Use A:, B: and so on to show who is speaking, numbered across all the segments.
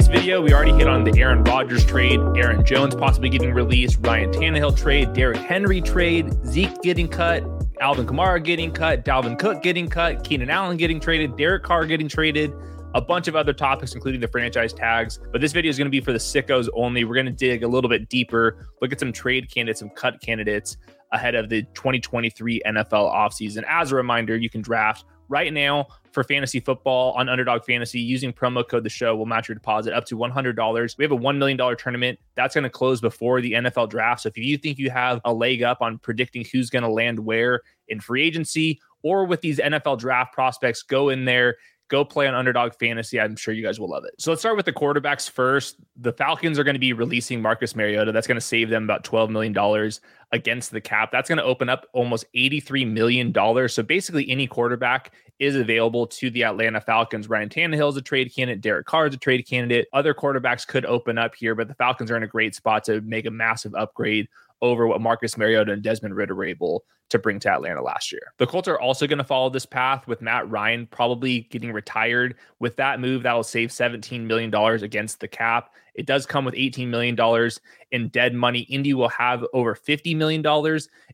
A: previous video, we already hit on the Aaron Rodgers trade, Aaron Jones possibly getting released, Ryan Tannehill trade, Derrick Henry trade, Zeke getting cut, Alvin Kamara getting cut, Dalvin Cook getting cut, Keenan Allen getting traded, Derek Carr getting traded, a bunch of other topics, including the franchise tags. But this video is going to be for the sickos only. We're going to dig a little bit deeper, look at some trade candidates, some cut candidates ahead of the 2023 NFL offseason. As a reminder, you can draft right now for fantasy football on Underdog Fantasy using promo code the show will match your deposit up to $100. We have a $1 million tournament that's going to close before the NFL draft. So if you think you have a leg up on predicting who's going to land where in free agency or with these NFL draft prospects, go in there go play on underdog fantasy. I'm sure you guys will love it. So let's start with the quarterbacks first. The Falcons are going to be releasing Marcus Mariota. That's going to save them about $12 million against the cap. That's going to open up almost $83 million. So basically, any quarterback is available to the Atlanta Falcons. Ryan Tannehill is a trade candidate. Derek Carr is a trade candidate. Other quarterbacks could open up here, but the Falcons are in a great spot to make a massive upgrade over what Marcus Mariota and Desmond Ridder were able to bring to Atlanta last year. The Colts are also going to follow this path with Matt Ryan probably getting retired. With that move, that will save $17 million against the cap. It does come with $18 million in dead money. Indy will have over $50 million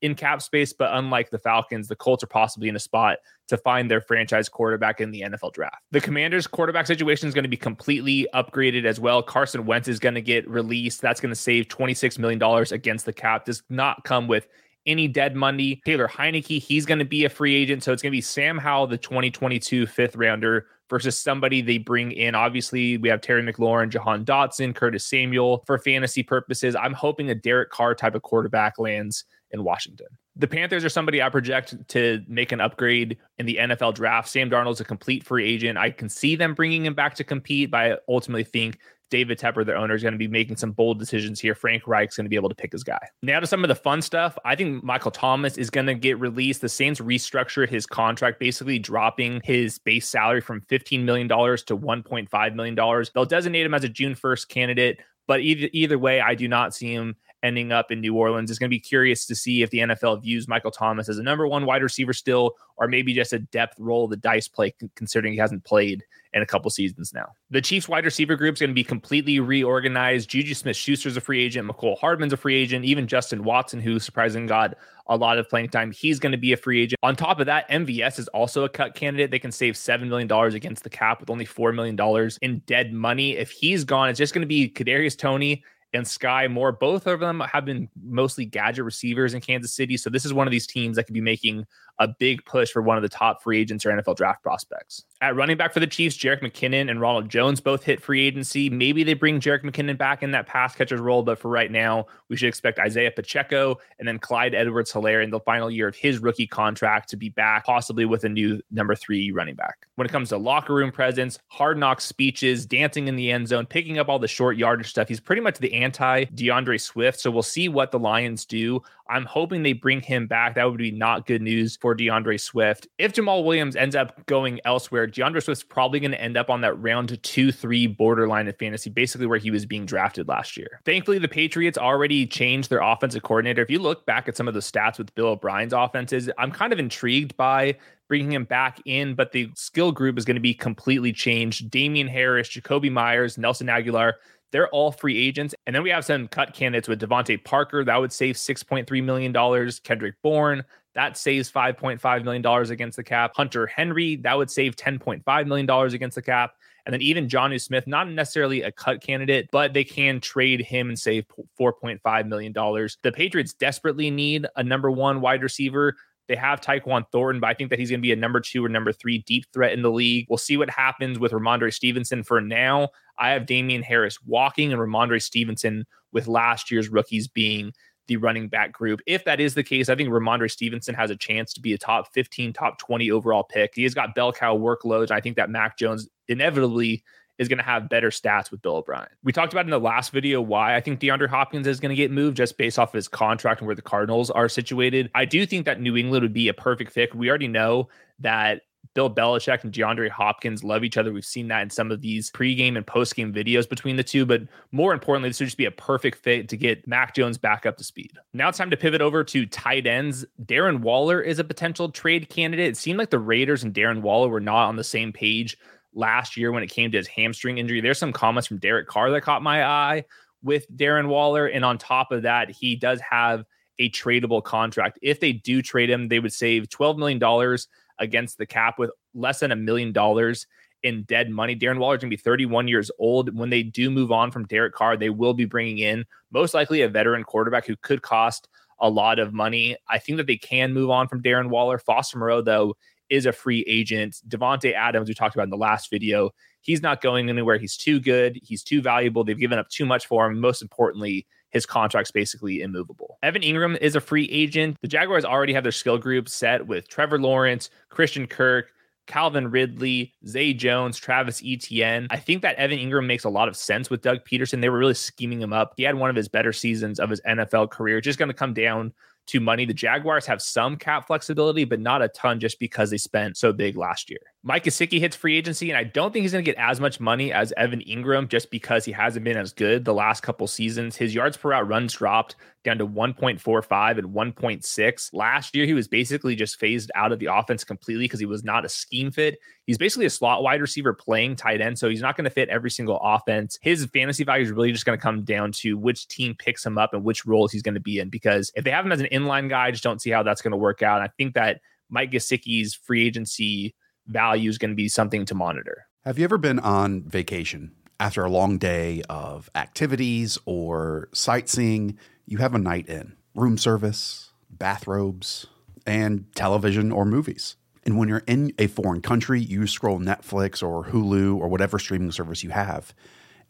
A: in cap space, but unlike the Falcons, the Colts are possibly in a spot to find their franchise quarterback in the NFL draft. The Commanders' quarterback situation is going to be completely upgraded as well. Carson Wentz is going to get released. That's going to save $26 million against the cap. Does not come with any dead money. Taylor Heinicke, he's going to be a free agent. So it's going to be Sam Howell, the 2022 fifth rounder, versus somebody they bring in. Obviously, we have Terry McLaurin, Jahan Dotson, Curtis Samuel for fantasy purposes. I'm hoping a Derek Carr type of quarterback lands in Washington. The Panthers are somebody I project to make an upgrade in the NFL draft. Sam Darnold's a complete free agent. I can see them bringing him back to compete, but I ultimately think David Tepper, their owner, is going to be making some bold decisions here. Frank Reich's going to be able to pick his guy. Now to some of the fun stuff. I think Michael Thomas is going to get released. The Saints restructured his contract, basically dropping his base salary from $15 million to $1.5 million. They'll designate him as a June 1st candidate. But either, either way, I do not see him ending up in New Orleans. It's going to be curious to see if the NFL views Michael Thomas as a number one wide receiver still, or maybe just a depth roll the dice play, considering he hasn't played in a couple seasons now. The Chiefs wide receiver group is going to be completely reorganized. Juju Smith Schuster's a free agent. Mecole Hardman's a free agent. Even Justin Watson, who surprisingly got a lot of playing time, he's going to be a free agent. On top of that, MVS is also a cut candidate. They can save $7 million against the cap with only $4 million in dead money. If he's gone, it's just going to be Kadarius Toney and Sky Moore. Both of them have been mostly gadget receivers in Kansas City. So this is one of these teams that could be making a big push for one of the top free agents or NFL draft prospects. At running back for the Chiefs, Jerick McKinnon and Ronald Jones both hit free agency. Maybe they bring Jerick McKinnon back in that pass catcher's role, but for right now, we should expect Isaiah Pacheco and then Clyde Edwards Helaire in the final year of his rookie contract to be back, possibly with a new number three running back. When it comes to locker room presence, hard knock speeches, dancing in the end zone, picking up all the short yardage stuff, he's pretty much the anti D'Andre Swift. So we'll see what the Lions do. I'm hoping they bring him back. That would be not good news for D'Andre Swift. If Jamal Williams ends up going elsewhere, D'Andre Swift's probably going to end up on that round two, three borderline of fantasy, basically where he was being drafted last year. Thankfully, the Patriots already changed their offensive coordinator. If you look back at some of the stats with Bill O'Brien's offenses, I'm kind of intrigued by bringing him back in, but the skill group is going to be completely changed. Damien Harris, Jakobi Meyers, Nelson Agholor, they're all free agents. And then we have some cut candidates with DeVante Parker. That would save $6.3 million. Kendrick Bourne, that saves $5.5 million against the cap. Hunter Henry, that would save $10.5 million against the cap. And then even Jonnu Smith, not necessarily a cut candidate, but they can trade him and save $4.5 million. The Patriots desperately need a number one wide receiver. They have Tyquan Thornton, but I think that he's going to be a number two or number three deep threat in the league. We'll see what happens with Rhamondre Stevenson. For now, I have Damien Harris walking and Rhamondre Stevenson with last year's rookies being the running back group. If that is the case, I think Rhamondre Stevenson has a chance to be a top 15, top 20 overall pick. He has got bell cow workloads. I think that Mac Jones inevitably is going to have better stats with Bill O'Brien. We talked about in the last video why I think DeAndre Hopkins is going to get moved just based off of his contract and where the Cardinals are situated. I do think that New England would be a perfect fit. We already know that Bill Belichick and DeAndre Hopkins love each other. We've seen that in some of these pregame and postgame videos between the two. But more importantly, this would just be a perfect fit to get Mac Jones back up to speed. Now it's time to pivot over to tight ends. Darren Waller is a potential trade candidate. It seemed like the Raiders and Darren Waller were not on the same page last year when it came to his hamstring injury. There's some comments from Derek Carr that caught my eye with Darren Waller. And on top of that, he does have a tradable contract. If they do trade him, they would save $12 million against the cap with less than a million dollars in dead money. Darren Waller is going to be 31 years old. When they do move on from Derek Carr, they will be bringing in most likely a veteran quarterback who could cost a lot of money. I think that they can move on from Darren Waller. Foster Moreau, though, is a free agent. Davante Adams, we talked about in the last video, he's not going anywhere. He's too good. He's too valuable. They've given up too much for him. Most importantly, his contract's basically immovable. Evan Engram is a free agent. The Jaguars already have their skill group set with Trevor Lawrence, Christian Kirk, Calvin Ridley, Zay Jones, Travis Etienne. I think that Evan Engram makes a lot of sense with Doug Pederson. They were really scheming him up. He had one of his better seasons of his NFL career. Just going to come down to money. The Jaguars have some cap flexibility, but not a ton just because they spent so big last year. Mike Gesicki hits free agency, and I don't think he's going to get as much money as Evan Engram just because he hasn't been as good the last couple seasons. His yards per route runs dropped down to 1.45 and 1.6. Last year, he was basically just phased out of the offense completely because he was not a scheme fit. He's basically a slot wide receiver playing tight end, so he's not going to fit every single offense. His fantasy value is really just going to come down to which team picks him up and which roles he's going to be in. Because if they have him as an inline guy, I just don't see how that's going to work out. And I think that Mike Gesicki's free agency value is going to be something to monitor.
B: Have you ever been on vacation after a long day of activities or sightseeing? You have a night in, room service, bathrobes, and television or movies. And when you're in a foreign country, you scroll Netflix or Hulu or whatever streaming service you have,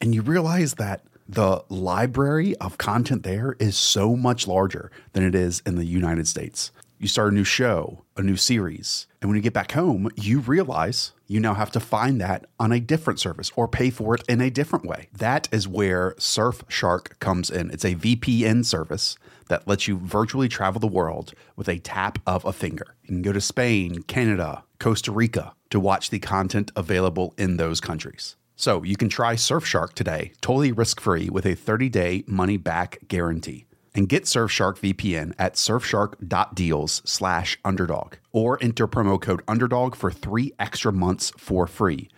B: and you realize that the library of content there is so much larger than it is in the United States you start a new show, a new series. And when you get back home, you realize you now have to find that on a different service or pay for it in a different way. That is where Surfshark comes in. It's a VPN service that lets you virtually travel the world with a tap of a finger. You can go to Spain, Canada, Costa Rica to watch the content available in those countries. So you can try Surfshark today, totally risk free with a 30 day money back guarantee and get Surfshark VPN at surfshark.deals slash underdog or enter promo code underdog for three extra months for free.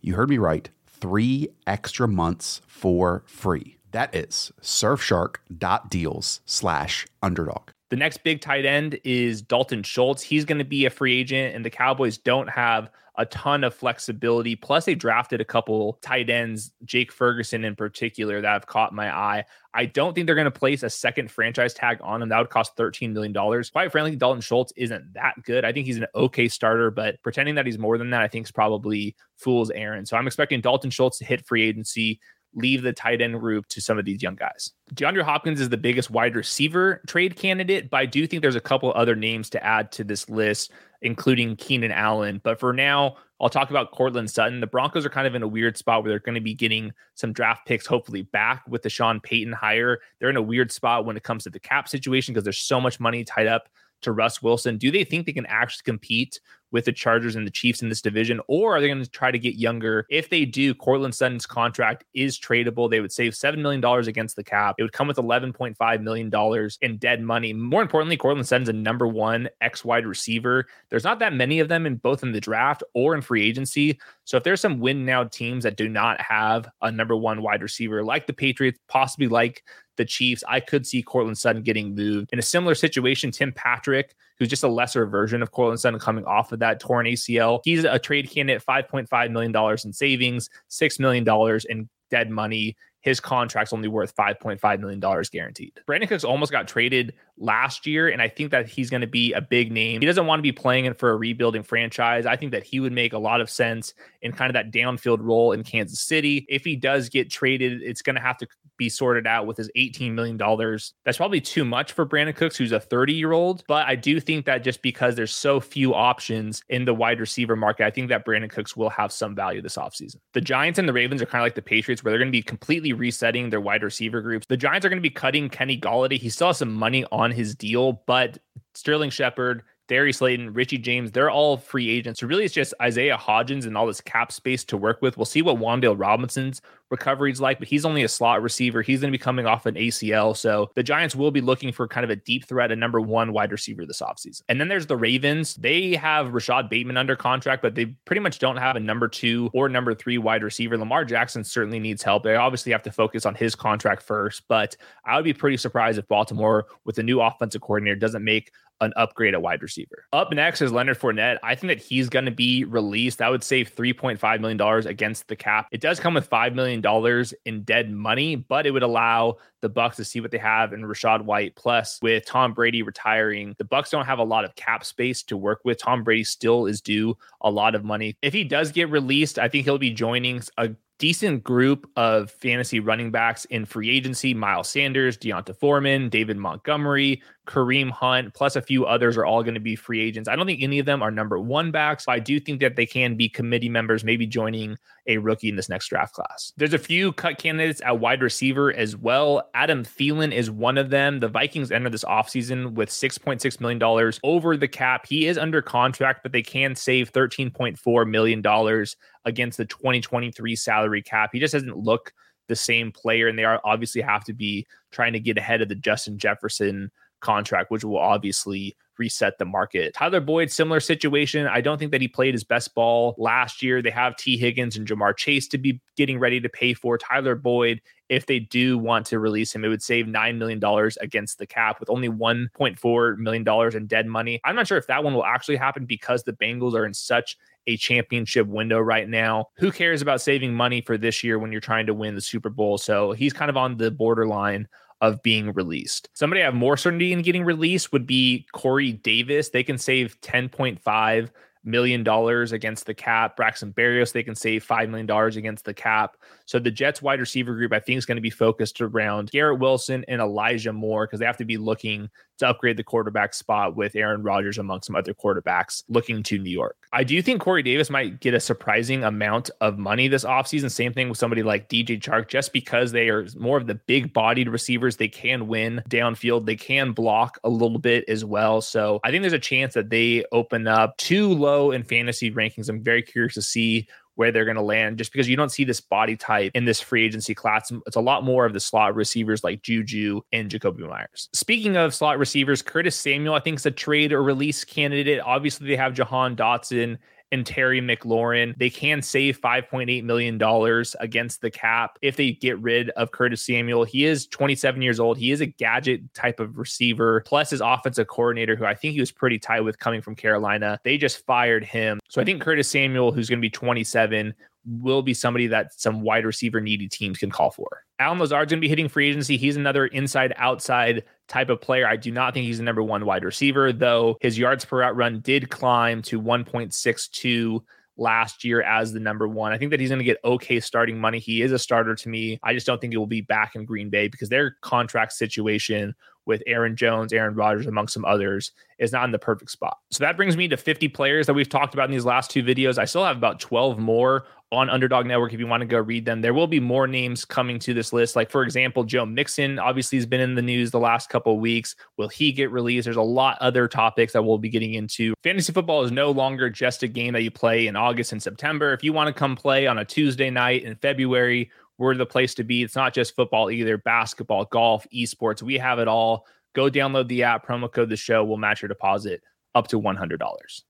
B: You heard me right. Three extra months for free. That is surfshark.deals slash underdog.
A: The next big tight end is Dalton Schultz. He's going to be a free agent, and the Cowboys don't have a ton of flexibility. Plus, they drafted a couple tight ends, Jake Ferguson in particular, that have caught my eye. I don't think they're going to place a second franchise tag on him. That would cost $13 million. Quite frankly, Dalton Schultz isn't that good. I think he's an okay starter, but pretending that he's more than that, I think is probably fool's errand. So I'm expecting Dalton Schultz to hit free agency leave the tight end group to some of these young guys. DeAndre Hopkins is the biggest wide receiver trade candidate, but I do think there's a couple other names to add to this list including Keenan Allen. But for now, I'll talk about Courtland Sutton. The Broncos are kind of in a weird spot where they're going to be getting some draft picks, hopefully back with the Sean Payton hire. They're in a weird spot when it comes to the cap situation because there's so much money tied up to Russ Wilson. Do they think they can actually compete with the Chargers and the Chiefs in this division, or are they going to try to get younger? If they do, Courtland Sutton's contract is tradable. They would save $7 million against the cap. It would come with $11.5 million in dead money. More importantly, Courtland Sutton's a number one X wide receiver. There's not that many of them in both in the draft or in free agency. So if there's some win now teams that do not have a number one wide receiver, like the Patriots, possibly like the Chiefs, I could see Courtland Sutton getting moved. In a similar situation, Tim Patrick, who's just a lesser version of Courtland Sutton coming off of that torn ACL, he's a trade candidate, $5.5 million in savings, $6 million in dead money his contract's only worth $5.5 million guaranteed. Brandin Cooks almost got traded last year, and I think that he's going to be a big name. He doesn't want to be playing it for a rebuilding franchise. I think that he would make a lot of sense in kind of that downfield role in Kansas City. If he does get traded, it's going to have to be sorted out with his $18 million. That's probably too much for Brandin Cooks, who's a 30 year old. But I do think that just because there's so few options in the wide receiver market, I think that Brandin Cooks will have some value this offseason. The Giants and the Ravens are kind of like the Patriots, where they're going to be completely resetting their wide receiver groups. The Giants are going to be cutting Kenny Golladay. He still has some money on his deal, but Sterling Shepard, Darius Slayton, Richie James, they're all free agents. So really, it's just Isaiah Hodgins and all this cap space to work with. We'll see what Wan'Dale Robinson's recovery's like, but he's only a slot receiver. He's going to be coming off an ACL. So the Giants will be looking for kind of a deep threat, a number one wide receiver this offseason. And then there's the Ravens. They have Rashod Bateman under contract, but they pretty much don't have a number two or number three wide receiver. Lamar Jackson certainly needs help. They obviously have to focus on his contract first, but I would be pretty surprised if Baltimore, with a new offensive coordinator, doesn't make an upgrade at wide receiver. Up next is Leonard Fournette. I think that he's going to be released. That would save $3.5 million against the cap. It does come with $5 million in dead money, but it would allow the Bucs to see what they have in Rachaad White. Plus, with Tom Brady retiring, the Bucs don't have a lot of cap space to work with. Tom Brady still is due a lot of money. If he does get released, I think he'll be joining a decent group of fantasy running backs in free agency. Miles Sanders, D'Onta Foreman, David Montgomery, Kareem Hunt, plus a few others are all going to be free agents. I don't think any of them are number one backs, I do think that they can be committee members, maybe joining a rookie in this next draft class. There's a few cut candidates at wide receiver as well. Adam Thielen is one of them. The Vikings enter this offseason with $6.6 million over the cap. He is under contract, but they can save $13.4 million against the 2023 salary cap. He just doesn't look the same player, and they are obviously have to be trying to get ahead of the Justin Jefferson contract, which will obviously reset the market. Tyler Boyd, similar situation. I don't think that he played his best ball last year. They have Tee Higgins and Ja'Marr Chase to be getting ready to pay for. Tyler Boyd, if they do want to release him, it would save $9 million against the cap with only $1.4 million in dead money. I'm not sure if that one will actually happen because the Bengals are in such a championship window right now. Who cares about saving money for this year when you're trying to win the Super Bowl? So he's kind of on the borderline of being released. Somebody I have more certainty in getting released would be Corey Davis. They can save 10.5 million dollars against the cap. Braxton Berrios, they can save five million dollars against the cap. So the Jets wide receiver group, I think, is going to be focused around Garrett Wilson and Elijah Moore because they have to be looking to upgrade the quarterback spot with Aaron Rodgers among some other quarterbacks looking to New York. I do think Corey Davis might get a surprising amount of money this offseason. Same thing with somebody like DJ Chark, just because they are more of the big bodied receivers. They can win downfield, they can block a little bit as well. So I think there's a chance that they open up too low in fantasy rankings. I'm very curious to see where they're going to land just because you don't see this body type in this free agency class. It's a lot more of the slot receivers like Juju and Jakobi Meyers. Speaking of slot receivers, Curtis Samuel, I think, is a trade or release candidate. Obviously, they have Jahan Dotson and Terry McLaurin. They can save $5.8 million against the cap if they get rid of Curtis Samuel. He is 27 years old. He is a gadget type of receiver, plus his offensive coordinator, who I think he was pretty tight with coming from Carolina. They just fired him. So I think Curtis Samuel, who's going to be 27, will be somebody that some wide receiver needy teams can call for. Allen Lazard's going to be hitting free agency. He's another inside outside type of player. I do not think he's the number one wide receiver, though his yards per out run did climb to 1.62 last year as the number one. I think that he's going to get okay starting money. He is a starter to me. I just don't think he will be back in Green Bay because their contract situation with Aaron Jones, Aaron Rodgers, among some others, is not in the perfect spot. So that brings me to 50 players that we've talked about in these last two videos. I still have about 12 more on Underdog Network if you want to go read them. There will be more names coming to this list. Like, for example, Joe Mixon obviously has been in the news the last couple of weeks. Will he get released? There's a lot other topics that we'll be getting into. Fantasy football is no longer just a game that you play in August and September. If you want to come play on a Tuesday night in February, we're the place to be. It's not just football either, basketball, golf, esports. We have it all. Go download the app, promo code the show. We'll match your deposit up to $100.